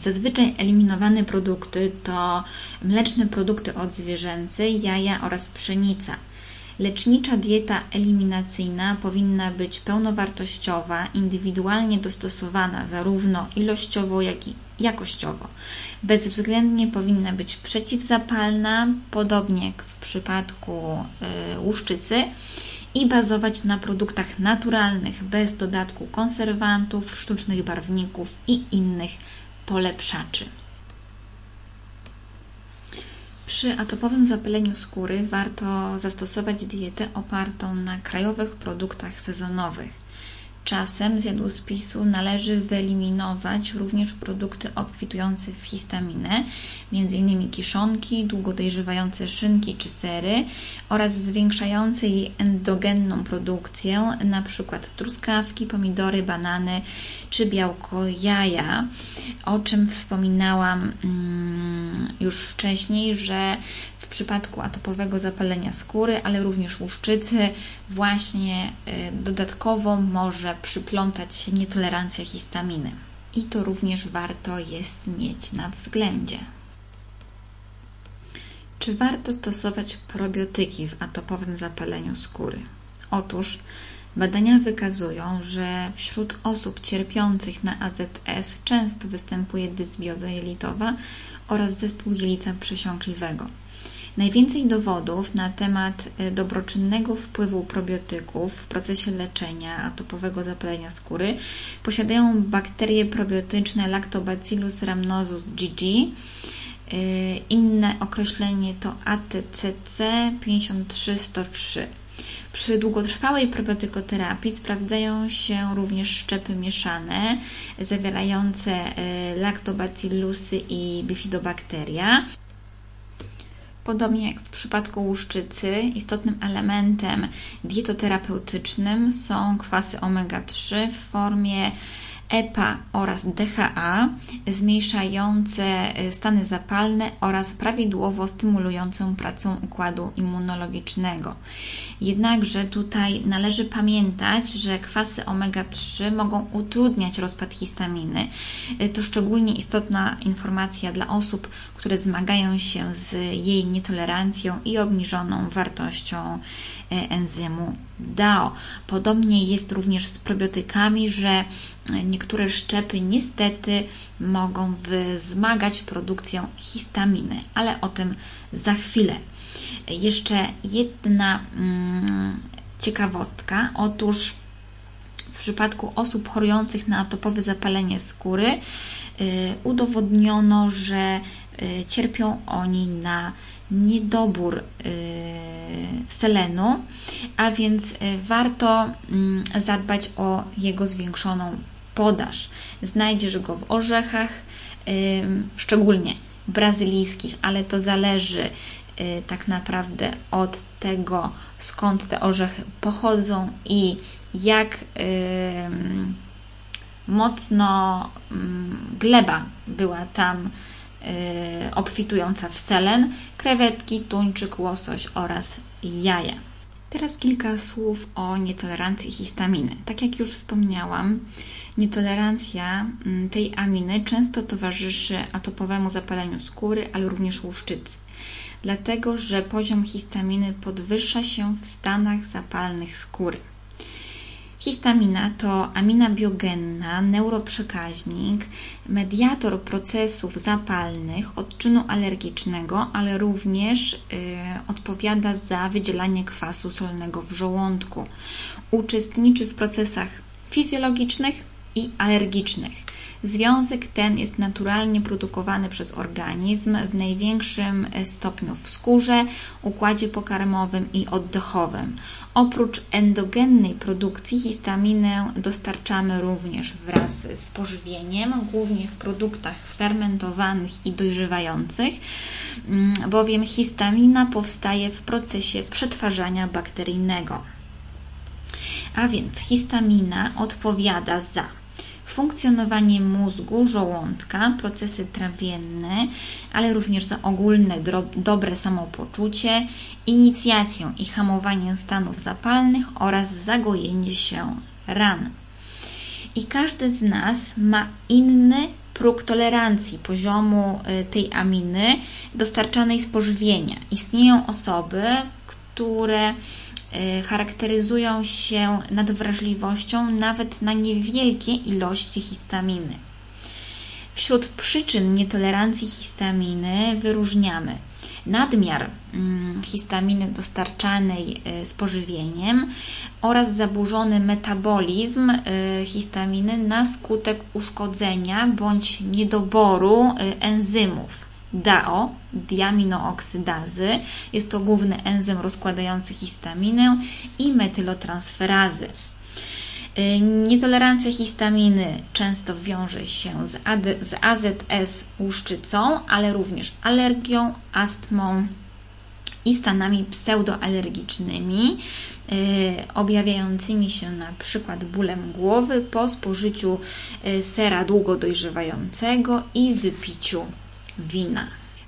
[SPEAKER 1] Zazwyczaj eliminowane produkty to mleczne produkty odzwierzęce, jaja oraz pszenica – Lecznicza dieta eliminacyjna powinna być pełnowartościowa, indywidualnie dostosowana zarówno ilościowo, jak i jakościowo. Bezwzględnie powinna być przeciwzapalna, podobnie jak w przypadku y, łuszczycy i bazować na produktach naturalnych, bez dodatku konserwantów, sztucznych barwników i innych polepszaczy. Przy atopowym zapaleniu skóry warto zastosować dietę opartą na krajowych produktach sezonowych. Czasem z jadłospisu należy wyeliminować również produkty obfitujące w histaminę, m.in. kiszonki, długo dojrzewające szynki czy sery oraz zwiększające jej endogenną produkcję, np. truskawki, pomidory, banany czy białko jaja, o czym wspominałam mm, już wcześniej, że przypadku atopowego zapalenia skóry, ale również łuszczycy, właśnie dodatkowo może przyplątać się nietolerancja histaminy. I to również warto jest mieć na względzie. Czy warto stosować probiotyki w atopowym zapaleniu skóry? Otóż badania wykazują, że wśród osób cierpiących na AZS często występuje dysbioza jelitowa oraz zespół jelita przesiąkliwego. Najwięcej dowodów na temat y, dobroczynnego wpływu probiotyków w procesie leczenia atopowego zapalenia skóry posiadają bakterie probiotyczne Lactobacillus rhamnosus GG. Y, inne określenie to ATCC 53103. Przy długotrwałej probiotykoterapii sprawdzają się również szczepy mieszane zawierające y, lactobacillusy i bifidobakteria. Podobnie jak w przypadku łuszczycy, istotnym elementem dietoterapeutycznym są kwasy omega-3 w formie EPA oraz DHA, zmniejszające e, stany zapalne oraz prawidłowo stymulującą pracę układu immunologicznego. Jednakże tutaj należy pamiętać, że kwasy omega-3 mogą utrudniać rozpad histaminy. E, to szczególnie istotna informacja dla osób, które zmagają się z jej nietolerancją i obniżoną wartością e, enzymu DAO. Podobnie jest również z probiotykami, że niektóre szczepy niestety mogą wzmagać produkcję histaminy, ale o tym za chwilę. Jeszcze jedna mm, ciekawostka. Otóż w przypadku osób chorujących na atopowe zapalenie skóry y, udowodniono, że y, cierpią oni na niedobór y, selenu, a więc warto mm, zadbać o jego zwiększoną podaż. Znajdziesz go w orzechach, szczególnie brazylijskich, ale to zależy tak naprawdę od tego, skąd te orzechy pochodzą i jak mocno gleba była tam y, obfitująca w selen, krewetki, tuńczyk, łosoś oraz jaja. Teraz kilka słów o nietolerancji histaminy. Tak jak już wspomniałam, nietolerancja mm, tej aminy często towarzyszy atopowemu zapaleniu skóry, ale również łuszczycy. Dlatego, że poziom histaminy podwyższa się w stanach zapalnych skóry. Histamina to amina biogenna, neuroprzekaźnik, mediator procesów zapalnych odczynu alergicznego, ale również y, odpowiada za wydzielanie kwasu solnego w żołądku. Uczestniczy w procesach fizjologicznych i alergicznych. Związek ten jest naturalnie produkowany przez organizm w największym stopniu w skórze, układzie pokarmowym i oddechowym. Oprócz endogennej produkcji histaminę dostarczamy również wraz z pożywieniem, głównie w produktach fermentowanych i dojrzewających, mm, bowiem histamina powstaje w procesie przetwarzania bakteryjnego. A więc histamina odpowiada za funkcjonowanie mózgu, żołądka, procesy trawienne, ale również za ogólne dobre samopoczucie, inicjację i hamowanie stanów zapalnych oraz zagojenie się ran. I każdy z nas ma inny próg tolerancji poziomu y, tej aminy dostarczanej z pożywienia. Istnieją osoby, które charakteryzują się nadwrażliwością nawet na niewielkie ilości histaminy. Wśród przyczyn nietolerancji histaminy wyróżniamy nadmiar mm, histaminy dostarczanej y, z pożywieniem oraz zaburzony metabolizm y, histaminy na skutek uszkodzenia bądź niedoboru enzymów DAO, diaminooksydazy. Jest to główny enzym rozkładający histaminę i metylotransferazy. Y, nietolerancja histaminy często wiąże się z, AD, z AZS łuszczycą, ale również alergią, astmą i stanami pseudoalergicznymi, yy, objawiającymi się na przykład bólem głowy po spożyciu yy, sera długo dojrzewającego i wypiciu wina.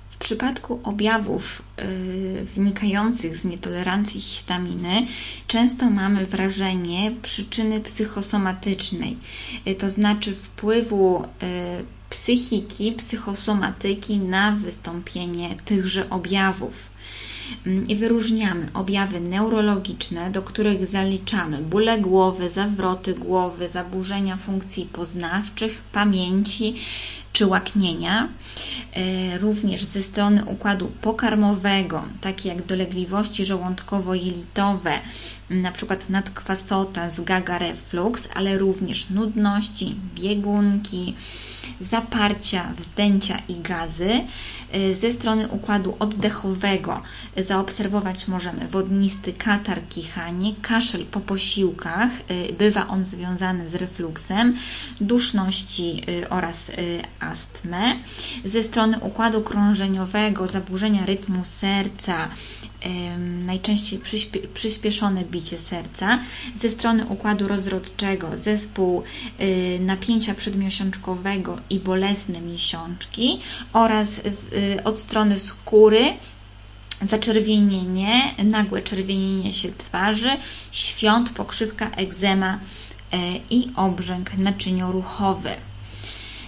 [SPEAKER 1] W przypadku objawów yy, wynikających z nietolerancji histaminy często mamy wrażenie przyczyny psychosomatycznej, yy, to znaczy wpływu yy, psychiki, psychosomatyki na wystąpienie tychże objawów. mm, i wyróżniamy objawy neurologiczne, do których zaliczamy bóle głowy, zawroty głowy, zaburzenia funkcji poznawczych, pamięci czy łaknienia. E, również ze strony układu pokarmowego, takie jak dolegliwości żołądkowo-jelitowe, na przykład nadkwasota, zgaga, reflux, ale również nudności, biegunki, zaparcia, wzdęcia i gazy. Y, ze strony układu oddechowego zaobserwować możemy wodnisty katar, kichanie, kaszel po posiłkach, y, bywa on związany z refluksem, duszności y, oraz astmę. Ze strony układu krążeniowego zaburzenia rytmu serca, najczęściej przyspieszone bicie serca, ze strony układu rozrodczego zespół y, napięcia przedmiesiączkowego i bolesne miesiączki oraz od strony skóry zaczerwienienie, nagłe czerwienienie się twarzy, świąt, pokrzywka, egzema e, i obrzęk naczynioruchowy.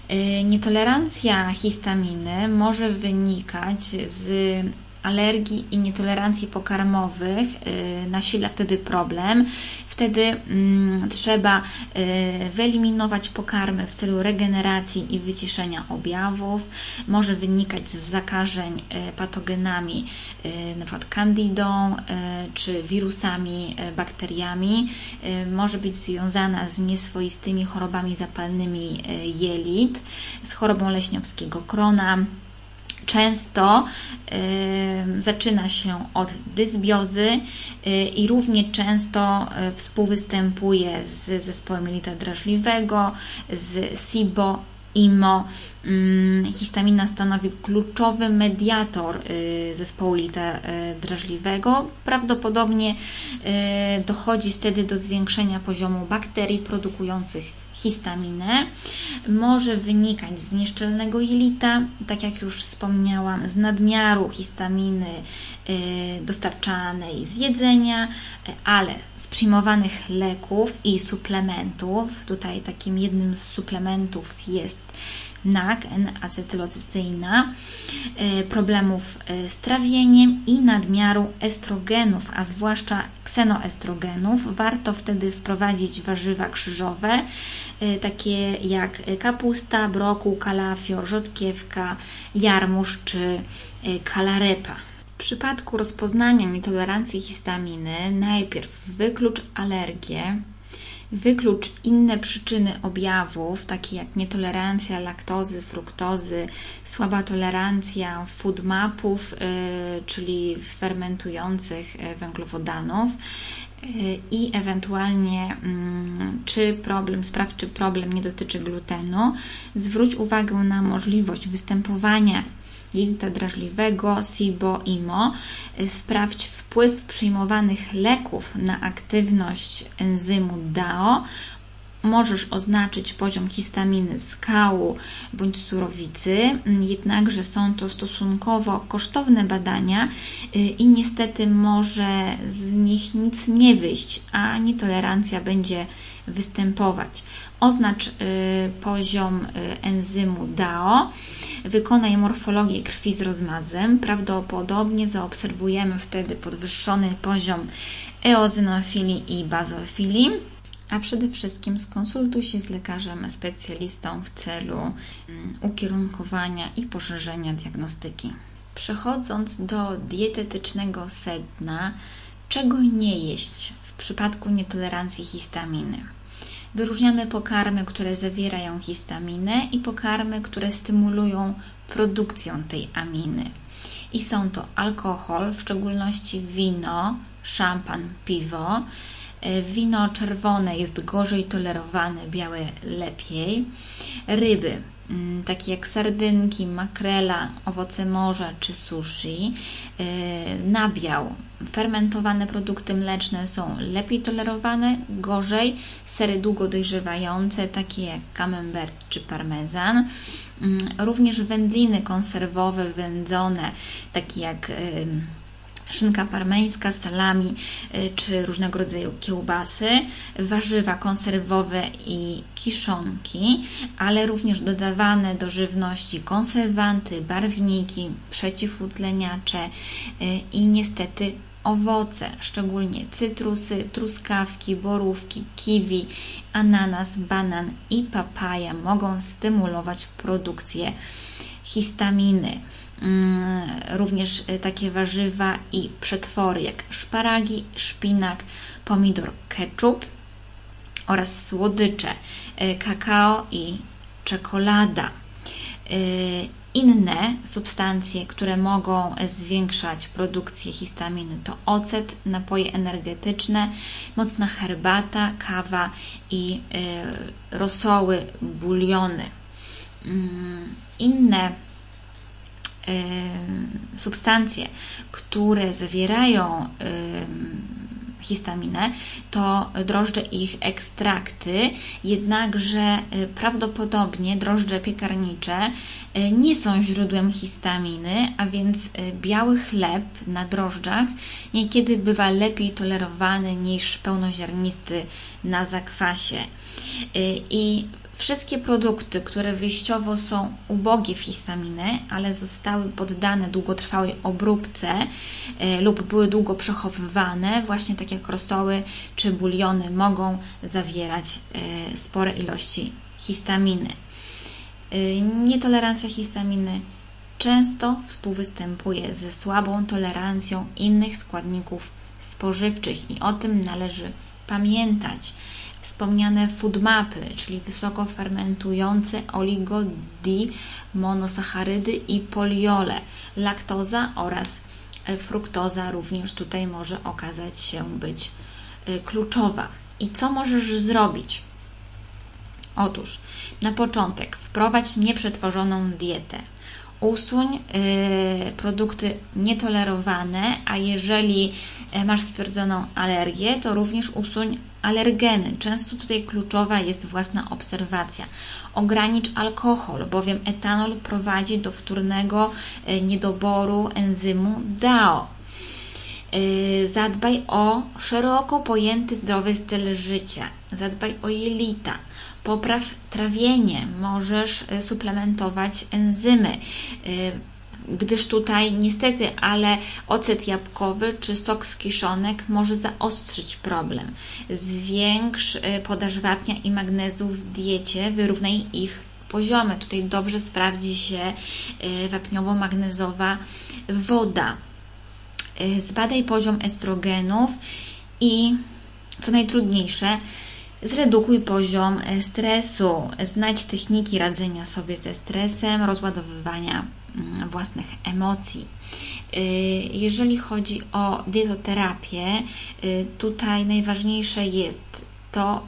[SPEAKER 1] E, nietolerancja histaminy może wynikać z alergii i nietolerancji pokarmowych y, nasila wtedy problem. Wtedy mm, trzeba y, wyeliminować pokarmy w celu regeneracji i wyciszenia objawów. Może wynikać z zakażeń y, patogenami, np. candidą czy wirusami, bakteriami. Może być związana z nieswoistymi chorobami zapalnymi jelit, z chorobą leśniowskiego krona często zaczyna się od dysbiozy y, i równie często y, współwystępuje z zespołem jelita drażliwego, z SIBO, IMO. Mm, histamina stanowi kluczowy mediator y, zespołu jelita drażliwego. Prawdopodobnie dochodzi wtedy do zwiększenia poziomu bakterii produkujących histaminę. Może wynikać z nieszczelnego jelita, tak jak już wspomniałam, z nadmiaru histaminy y, dostarczanej z jedzenia, ale z przyjmowanych leków i suplementów. Tutaj takim jednym z suplementów jest NAK, N-acetylocysteina, y, problemów y, z trawieniem i nadmiaru estrogenów, a zwłaszcza ksenoestrogenów. Warto wtedy wprowadzić warzywa krzyżowe, takie jak kapusta, brokuł, kalafior, rzodkiewka, jarmuż czy kalarepa. W przypadku rozpoznania nietolerancji histaminy najpierw wyklucz alergię, Wyklucz inne przyczyny objawów, takie jak nietolerancja laktozy, fruktozy, słaba tolerancja foodmapów, czyli fermentujących węglowodanów i ewentualnie mm, czy problem, sprawdź czy problem nie dotyczy glutenu. Zwróć uwagę na możliwość występowania jelita drażliwego, SIBO, IMO. Sprawdź wpływ przyjmowanych leków na aktywność enzymu DAO. Możesz oznaczyć poziom histaminy z kału bądź surowicy, jednakże są to stosunkowo kosztowne badania y, i niestety może z nich nic nie wyjść, a nietolerancja będzie występować. Oznacz y, poziom y, enzymu DAO, wykonaj morfologię krwi z rozmazem. Prawdopodobnie zaobserwujemy wtedy podwyższony poziom eozinofilii i bazofilii. A przede wszystkim skonsultuj się z lekarzem specjalistą w celu mm, ukierunkowania i poszerzenia diagnostyki. Przechodząc do dietetycznego sedna, czego nie jeść w przypadku nietolerancji histaminy? Wyróżniamy pokarmy, które zawierają histaminę i pokarmy, które stymulują produkcję tej aminy. I są to alkohol, w szczególności wino, szampan, piwo. E, wino czerwone jest gorzej tolerowane, białe lepiej. Ryby, Mm, takie jak sardynki, makrela, owoce morza czy sushi, y, nabiał. Fermentowane produkty mleczne są lepiej tolerowane, gorzej. Sery długo dojrzewające, takie jak camembert czy parmezan. Mm, również wędliny konserwowe, wędzone, takie jak szynka parmeńska, salami y, czy różnego rodzaju kiełbasy, warzywa konserwowe i kiszonki, ale również dodawane do żywności konserwanty, barwniki, przeciwutleniacze y, i niestety owoce, szczególnie cytrusy, truskawki, borówki, kiwi, ananas, banan i papaja mogą stymulować produkcję histaminy. Mm, również y, takie warzywa i przetwory jak szparagi, szpinak, pomidor, ketchup oraz słodycze, y, kakao i czekolada. Y, inne substancje, które mogą zwiększać produkcję histaminy to ocet, napoje energetyczne, mocna herbata, kawa i rosoły, buliony. Mm, inne substancje, które zawierają histaminę, to drożdże ich ekstrakty, jednakże y, prawdopodobnie drożdże piekarnicze y, nie są źródłem histaminy, a więc y, biały chleb na drożdżach niekiedy bywa lepiej tolerowany niż pełnoziarnisty na zakwasie. I Wszystkie produkty, które wyjściowo są ubogie w histaminę, ale zostały poddane długotrwałej obróbce e, lub były długo przechowywane, właśnie tak jak rosoły czy buliony, mogą zawierać e, spore ilości histaminy. E, nietolerancja histaminy często współwystępuje ze słabą tolerancją innych składników spożywczych i o tym należy pamiętać wspomniane foodmapy, czyli wysoko fermentujące monosacharydy i poliole, laktoza oraz e, fruktoza również tutaj może okazać się być e, kluczowa. I co możesz zrobić? Otóż na początek wprowadź nieprzetworzoną dietę. Usuń y, produkty nietolerowane, a jeżeli e, masz stwierdzoną alergię, to również usuń alergeny. Często tutaj kluczowa jest własna obserwacja. Ogranicz alkohol, bowiem etanol prowadzi do wtórnego e, niedoboru enzymu DAO. E, zadbaj o szeroko pojęty zdrowy styl życia. Zadbaj o jelita. Popraw trawienie. Możesz e, suplementować enzymy gdyż tutaj niestety, ale ocet jabłkowy czy sok z kiszonek może zaostrzyć problem. Zwiększ y, podaż wapnia i magnezu w diecie, wyrównaj ich poziomy. Tutaj dobrze sprawdzi się y, wapniowo-magnezowa woda. Y, zbadaj poziom estrogenów i co najtrudniejsze, Zredukuj poziom stresu, znajdź techniki radzenia sobie ze stresem, rozładowywania własnych emocji. Y, jeżeli chodzi o dietoterapię, y, tutaj najważniejsze jest to,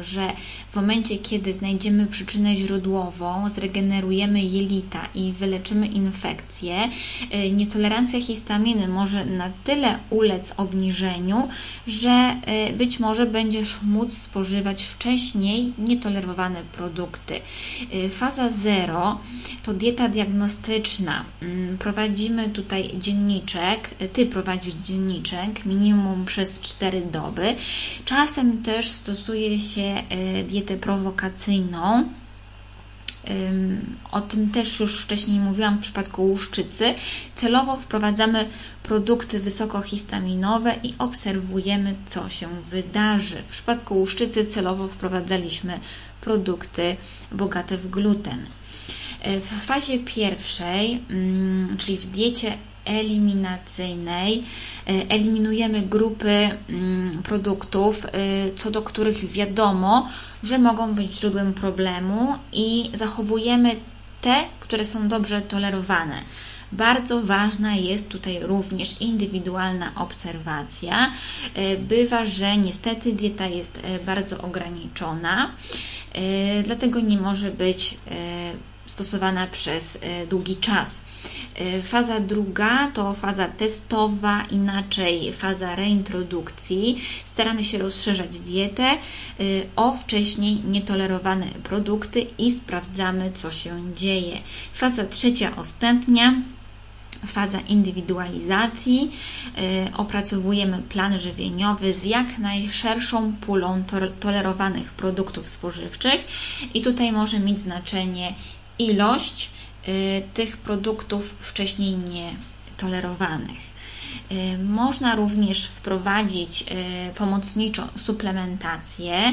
[SPEAKER 1] y, że w momencie, kiedy znajdziemy przyczynę źródłową, zregenerujemy jelita i wyleczymy infekcję, y, nietolerancja histaminy może na tyle ulec obniżeniu, że y, być może będziesz móc spożywać wcześniej nietolerowane produkty. Faza 0 to dieta diagnostyczna. Mm, prowadzimy tutaj dzienniczek, Ty prowadzisz dzienniczek minimum przez 4 doby. Czasem też stosuje się dietę dietę prowokacyjną. O tym też już wcześniej mówiłam w przypadku łuszczycy. Celowo wprowadzamy produkty wysokohistaminowe i obserwujemy, co się wydarzy. W przypadku łuszczycy celowo wprowadzaliśmy produkty bogate w gluten. E, w fazie pierwszej, czyli w diecie eliminacyjnej e, eliminujemy grupy mm, produktów, e, co do których wiadomo, że mogą być źródłem problemu i zachowujemy te, które są dobrze tolerowane. Bardzo ważna jest tutaj również indywidualna obserwacja. E, bywa, że niestety dieta jest bardzo ograniczona, dlatego nie może być stosowana przez długi czas. E, faza druga to faza testowa, inaczej faza reintrodukcji. Staramy się rozszerzać dietę e, o wcześniej nietolerowane produkty i sprawdzamy, co się dzieje. Faza trzecia, ostatnia faza indywidualizacji. Opracowujemy plan żywieniowy z jak najszerszą pulą tolerowanych produktów spożywczych i tutaj może mieć znaczenie ilość tych produktów wcześniej nietolerowanych. Można również wprowadzić pomocniczą suplementację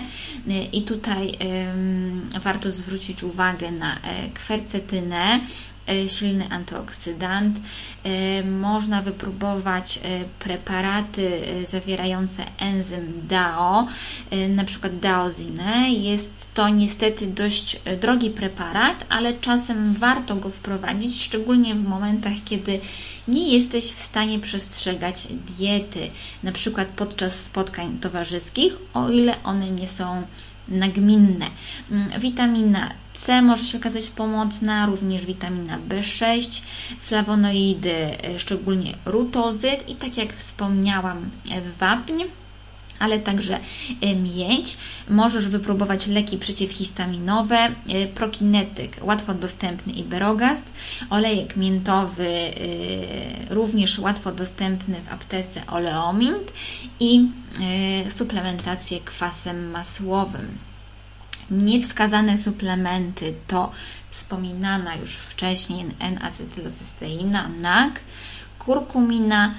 [SPEAKER 1] i tutaj warto zwrócić uwagę na kwercetynę, E, silny antyoksydant. E, można wypróbować e, preparaty zawierające enzym DAO, na przykład daozinę. Jest to niestety dość drogi preparat, ale czasem warto go wprowadzić, szczególnie w momentach, kiedy nie jesteś w stanie przestrzegać diety, na przykład podczas spotkań towarzyskich, o ile one nie są nagminne. Mm, witamina C może się okazać pomocna, również witamina B6, flawonoidy, e, szczególnie rutozyt i tak jak wspomniałam, e, wapń ale także e, miedź. Możesz wypróbować leki przeciwhistaminowe, prokinetyk, łatwo dostępny iberogast, olejek miętowy, również łatwo dostępny w aptece oleomint i suplementację kwasem masłowym. Niewskazane suplementy to wspominana już wcześniej N-acetylocysteina, NAC, kurkumina,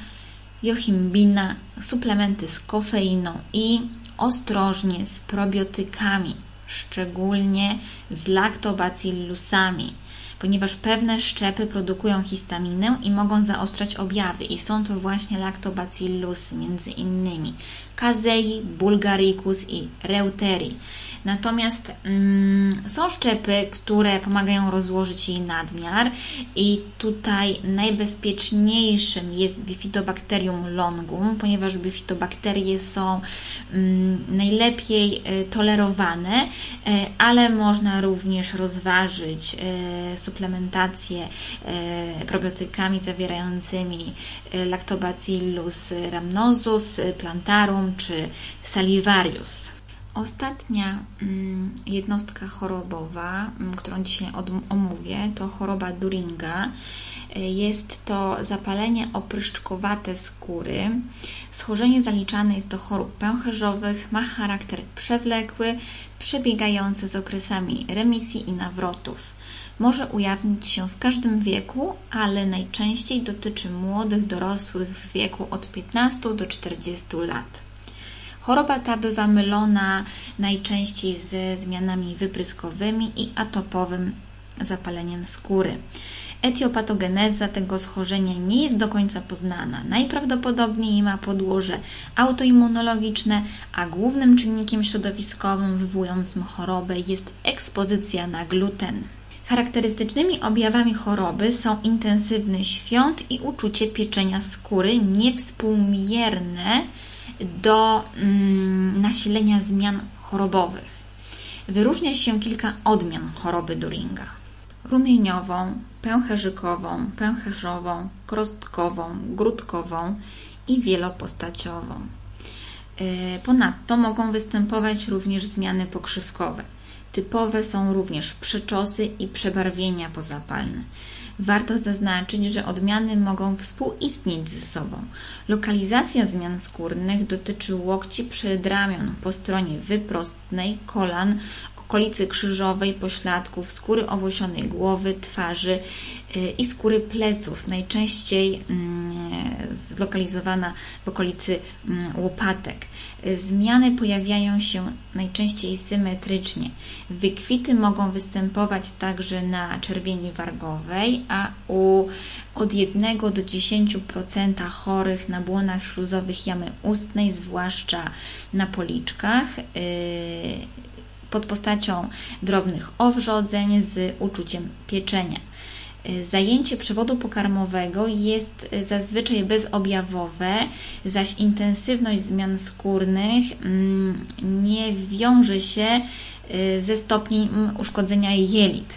[SPEAKER 1] jochimbina, suplementy z kofeiną i ostrożnie z probiotykami, szczególnie z laktobacillusami, ponieważ pewne szczepy produkują histaminę i mogą zaostrzać objawy i są to właśnie laktobacillusy, między innymi Kazei, Bulgaricus i Reuteri. Natomiast mm, są szczepy, które pomagają rozłożyć jej nadmiar i tutaj najbezpieczniejszym jest Bifidobacterium longum, ponieważ bifidobakterie są mm, najlepiej e, tolerowane, e, ale można również rozważyć e, suplementację probiotykami zawierającymi Lactobacillus rhamnosus, plantarum czy salivarius. Ostatnia mm, jednostka chorobowa, mm, którą dzisiaj omówię, to choroba Duringa. Jest to zapalenie opryszczkowate skóry. Schorzenie zaliczane jest do chorób pęcherzowych, ma charakter przewlekły, przebiegający z okresami remisji i nawrotów. Może ujawnić się w każdym wieku, ale najczęściej dotyczy młodych dorosłych w wieku od 15 do 40 lat. Choroba ta bywa mylona najczęściej ze zmianami wypryskowymi i atopowym zapaleniem skóry. Etiopatogeneza tego schorzenia nie jest do końca poznana. Najprawdopodobniej ma podłoże autoimmunologiczne, a głównym czynnikiem środowiskowym wywołującym chorobę jest ekspozycja na gluten. Charakterystycznymi objawami choroby są intensywny świąt i uczucie pieczenia skóry niewspółmierne do mm, nasilenia zmian chorobowych. Wyróżnia się kilka odmian choroby Duringa. Rumieniową, pęcherzykową, pęcherzową, krostkową, grudkową i wielopostaciową. E, ponadto mogą występować również zmiany pokrzywkowe. Typowe są również przeczosy i przebarwienia pozapalne. Warto zaznaczyć, że odmiany mogą współistnieć ze sobą. Lokalizacja zmian skórnych dotyczy łokci przedramion po stronie wyprostnej, kolan, okolicy krzyżowej, pośladków, skóry owłosionej głowy, twarzy i skóry pleców, najczęściej mm, zlokalizowana w okolicy mm, łopatek. Zmiany pojawiają się najczęściej symetrycznie. Wykwity mogą występować także na czerwieni wargowej, a u od 1 do 10% chorych na błonach śluzowych jamy ustnej, zwłaszcza na policzkach, y, pod postacią drobnych owrzodzeń z uczuciem pieczenia. Zajęcie przewodu pokarmowego jest zazwyczaj bezobjawowe, zaś intensywność zmian skórnych mm, nie wiąże się y, ze stopniem uszkodzenia jelit.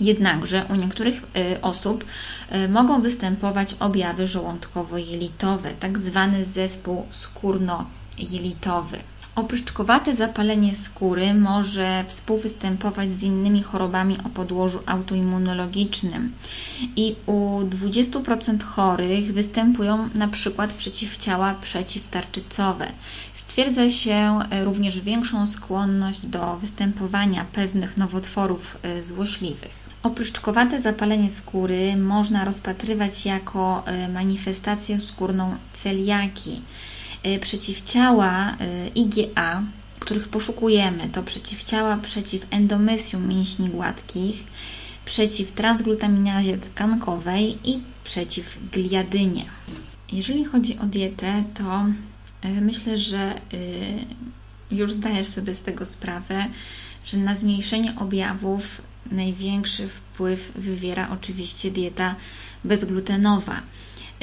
[SPEAKER 1] Jednakże u niektórych osób mogą występować objawy żołądkowo-jelitowe, tak zwany zespół skórno-jelitowy. Opryszczkowate zapalenie skóry może współwystępować z innymi chorobami o podłożu autoimmunologicznym i u 20% chorych występują na przykład przeciwciała przeciwtarczycowe. Stwierdza się również większą skłonność do występowania pewnych nowotworów e, złośliwych. Opryszczkowate zapalenie skóry można rozpatrywać jako e, manifestację skórną celiaki. E, przeciwciała e, IgA, których poszukujemy, to przeciwciała przeciw endomysium mięśni gładkich, przeciw transglutaminazie tkankowej i przeciw gliadynie. Jeżeli chodzi o dietę, to myślę, że już zdajesz sobie z tego sprawę, że na zmniejszenie objawów największy wpływ wywiera oczywiście dieta bezglutenowa.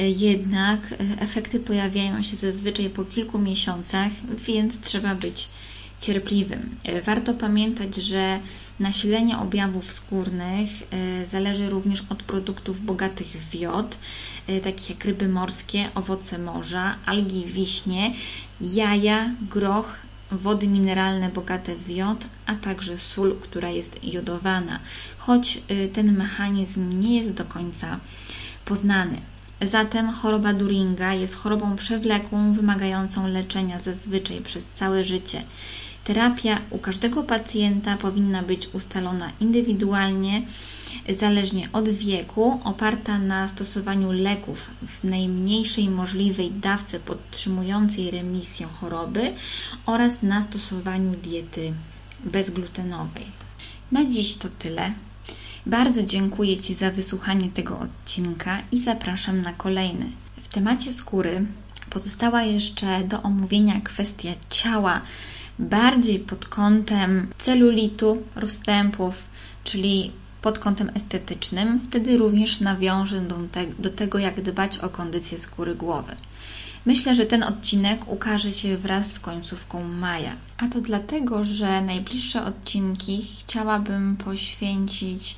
[SPEAKER 1] Jednak efekty pojawiają się zazwyczaj po kilku miesiącach, więc trzeba być cierpliwym. Warto pamiętać, że nasilenie objawów skórnych e, zależy również od produktów bogatych w jod, e, takich jak ryby morskie, owoce morza, algi, wiśnie, jaja, groch, wody mineralne bogate w jod, a także sól, która jest jodowana, choć ten mechanizm nie jest do końca poznany. Zatem choroba Duringa jest chorobą przewlekłą, wymagającą leczenia zazwyczaj przez całe życie. Terapia u każdego pacjenta powinna być ustalona indywidualnie, zależnie od wieku, oparta na stosowaniu leków w najmniejszej możliwej dawce podtrzymującej remisję choroby oraz na stosowaniu diety bezglutenowej. Na dziś to tyle. Bardzo dziękuję Ci za wysłuchanie tego odcinka i zapraszam na kolejny. W temacie skóry pozostała jeszcze do omówienia kwestia ciała bardziej pod kątem celulitu, rozstępów, czyli pod kątem estetycznym, wtedy również nawiążę do, te, do tego, jak dbać o kondycję skóry głowy. Myślę, że ten odcinek ukaże się wraz z końcówką maja. A to dlatego, że najbliższe odcinki chciałabym poświęcić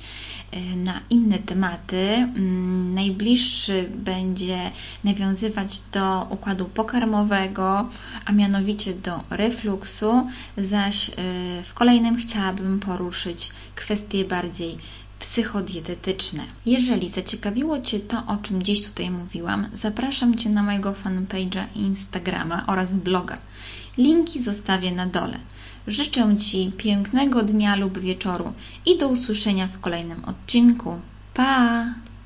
[SPEAKER 1] e, na inne tematy. Mm, najbliższy będzie nawiązywać do układu pokarmowego, a mianowicie do refluksu, zaś e, w kolejnym chciałabym poruszyć kwestie bardziej psychodietetyczne. Jeżeli zaciekawiło Cię to, o czym dziś tutaj mówiłam, zapraszam Cię na mojego fanpage'a Instagrama oraz bloga. Linki zostawię na dole. Życzę Ci pięknego dnia lub wieczoru i do usłyszenia w kolejnym odcinku. Pa!